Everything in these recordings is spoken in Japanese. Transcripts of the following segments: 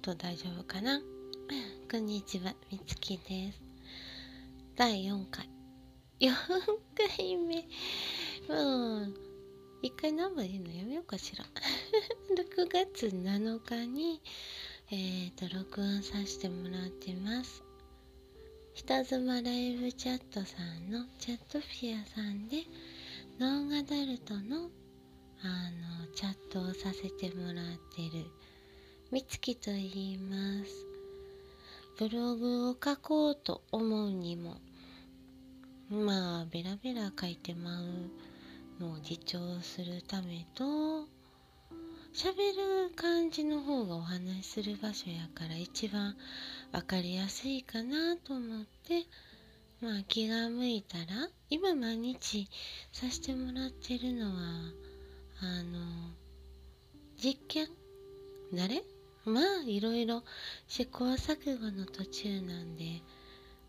と大丈夫かな？こんにちは、みつきです。第4回。4回目。もう、一回何番言うの？やめようかしら。6月7日に、えっ、と、録音させてもらってます。人妻ライブチャットさんのチャットフィアさんで、ノンアダルトのあのチャットをさせてもらってるみつきと言います。ブログを書こうと思うにもまあベラベラ書いてまうのを自重するためと喋る感じの方がお話しする場所やから一番わかりやすいかなと思ってまあ気が向いたら今毎日させてもらってるのはあの実験？慣れ？まあいろいろ試行錯誤の途中なんで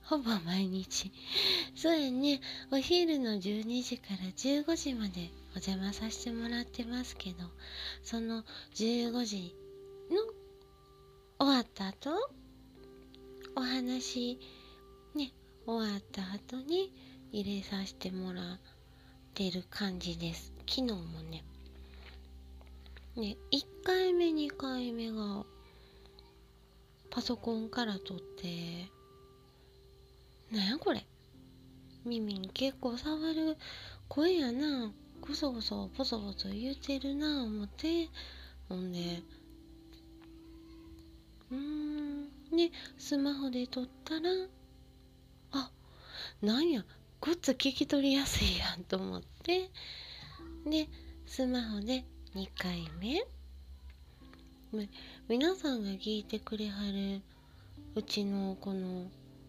ほぼ毎日。そうやね。お昼の12時から15時までお邪魔させてもらってますけどその15時の終わった後お話ね終わった後に入れさせてもらってる感じです。昨日もね。ね1回目2回目がパソコンから撮って。なんやこれ。耳に結構触る声やな。ゴソゴソボソボソ言うてるな思って。ほんで。うん。ねスマホで撮ったらあなんや。ごっつ聞き取りやすいやんと思って。でスマホで2回目？皆さんが聞いてくれはるうちのこの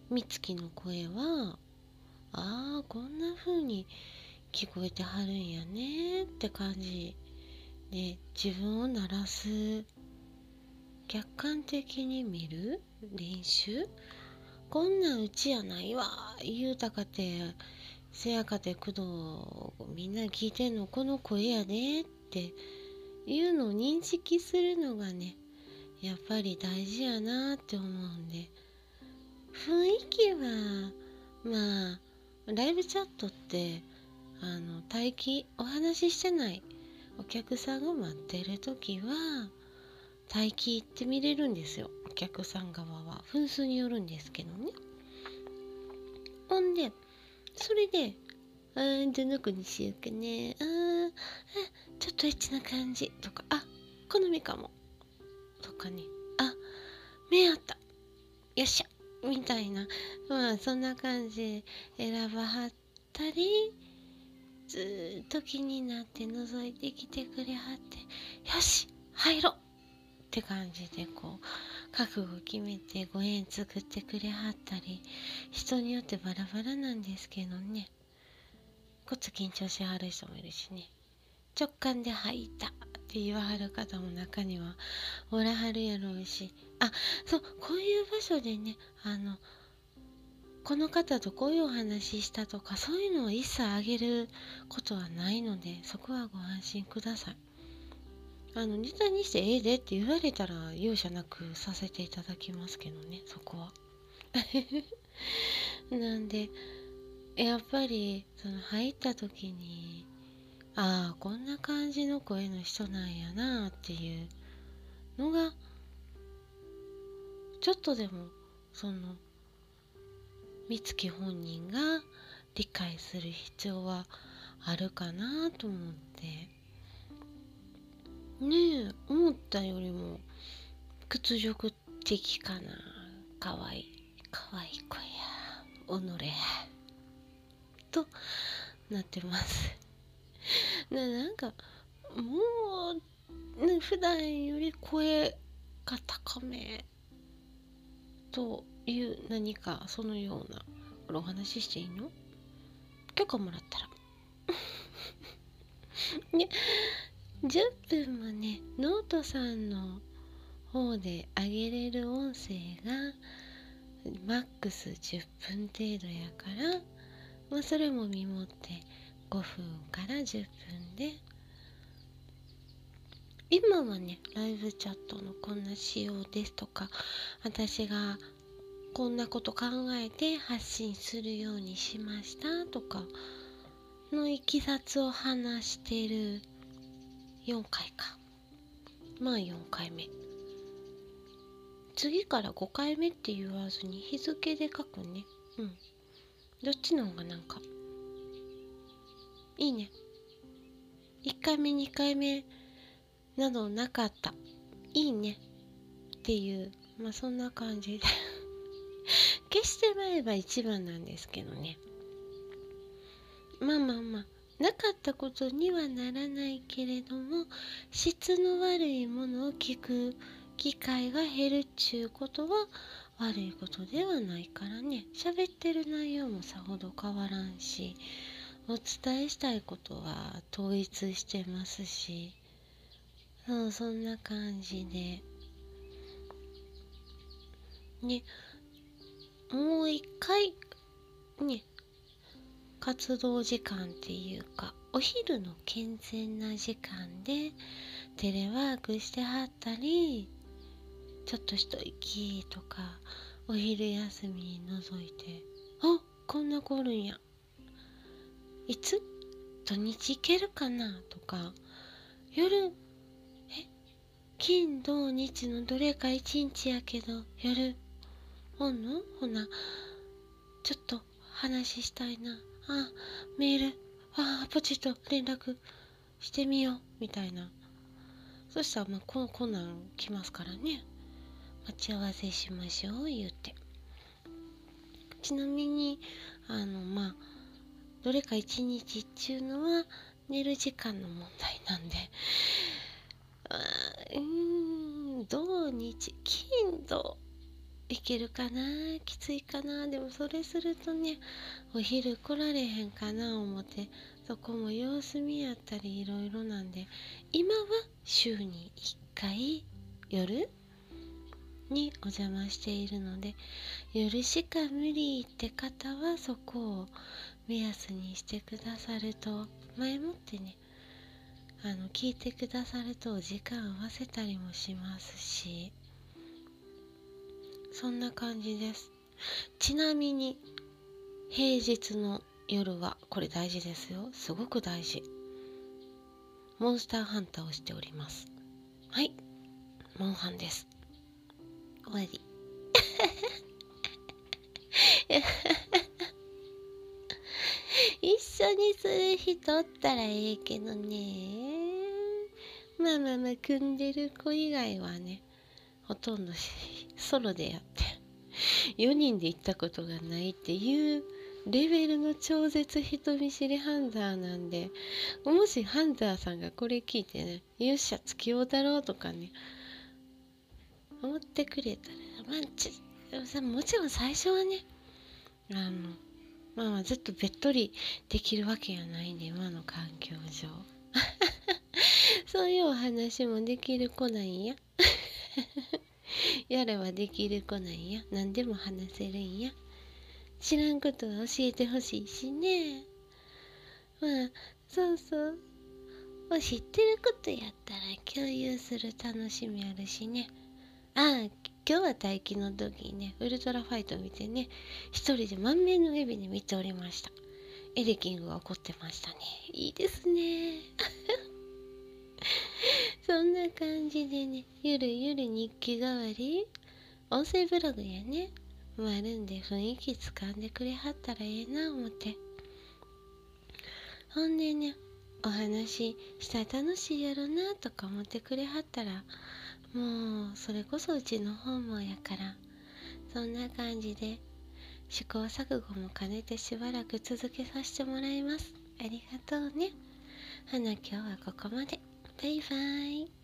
みつきの声はああこんな風に聞こえてはるんやねって感じで自分を鳴らす客観的に見る練習？こんなんうちやないわ言うたかてせやかて工藤みんな聞いてんのこの声やでってていうのを認識するのがねやっぱり大事やなって思うんで雰囲気はまあライブチャットってあの待機お話ししてないお客さんが待ってる時は待機行ってみれるんですよお客さん側は。分数によるんですけどね。ほんでそれであーどの子にしようかね。あーあちょっとエッチな感じとか。あ好みかも。とかね。あ目あった。よっしゃ。みたいな。まあそんな感じ選ばはったりずっと気になって覗いてきてくれはってよし入ろう。って感じでこう覚悟決めてご縁作ってくれはったり人によってバラバラなんですけどね。こっつ緊張しはる人もいるしね。直感で入ったって言わはる方も中にはおらはるやろうし。あそうこういう場所でねあのこの方とこういうお話ししたとかそういうのを一切あげることはないのでそこはご安心ください。あのネタにしてええでって言われたら容赦なくさせていただきますけどねそこは。なんでやっぱりその入った時にああこんな感じの声の人なんやなっていうのがちょっとでもその美月本人が理解する必要はあるかなと思って。ねえ思ったよりも屈辱的かな。かわいいかわいい声や。おのれとなってます。ななんかもう、ね、普段より声が高めという何かそのようなこれお話ししていいの？許可もらったら。ね10分もねノートさんの方で上げれる音声がマックス10分程度やからまあそれも見守って5分から10分で。今はねライブチャットのこんな仕様ですとか私がこんなこと考えて発信するようにしましたとかのいきさつを話してる4回か。まあ4回目。次から5回目って言わずに日付で書くね。うん。どっちの方がなんかいいね。1回目2回目などなかった。いいねっていうまあそんな感じで。消してまえば一番なんですけどね。まあまあまあ。なかったことにはならないけれども質の悪いものを聞く機会が減るっちゅうことは悪いことではないからね。喋ってる内容もさほど変わらんしお伝えしたいことは統一してますし。そうそんな感じで。ねもう一回ね活動時間っていうかお昼の健全な時間でテレワークしてはったりちょっと一息とかお昼休み覗いてあこんな子おるんやいつ？土日行けるかな？とか夜え？金土日のどれか一日やけど夜おんの？ほなちょっと話したいな。あメール。あポチッと連絡してみよう。みたいな。そしたらまあここんなん来ますからね。待ち合わせしましょう言うて。ちなみにあのまあどれか一日っちゅうのは寝る時間の問題なんで。うん土日金土いけるかな？きついかな？でもそれするとねお昼来られへんかな思ってそこも様子見やったりいろいろなんで。今は週に1回？夜？にお邪魔しているので夜しか無理って方はそこを目安にしてくださると前もってねあの聞いてくださると時間合わせたりもしますしそんな感じです。ちなみに平日の夜はこれ大事ですよ。すごく大事。モンスターハンターをしております。はい。モンハンです。終わり。一緒にする人ったらええけどね。まあまあまあ組んでる子以外はねほとんどソロでやって4人で行ったことがないっていうレベルの超絶人見知りハンターなんでもしハンターさんがこれ聞いてねよっしゃ付き合うだろうとかね思ってくれたらまあちもちろん最初はねあのまあまあずっとべっとりできるわけやないんで今の環境上。そういうお話もできる子なんや。やればできる子なんや。何でも話せるんや。知らんことは教えてほしいしね。まあそうそう。知ってることやったら共有する楽しみあるしね。あ今日は待機の時にね、ウルトラファイト見てね、一人で満面の笑みで見ておりました。エレキングが怒ってましたね。いいですね。そんな感じでね、ゆるゆる日記代わり、音声ブログやね、もあるんで雰囲気つかんでくれはったらええな思って。ほんでね、お話したら楽しいやろなとか思ってくれはったら、もうそれこそうちの本もやから。そんな感じで試行錯誤も兼ねてしばらく続けさせてもらいます。ありがとうね。花今日はここまで。バイバイ。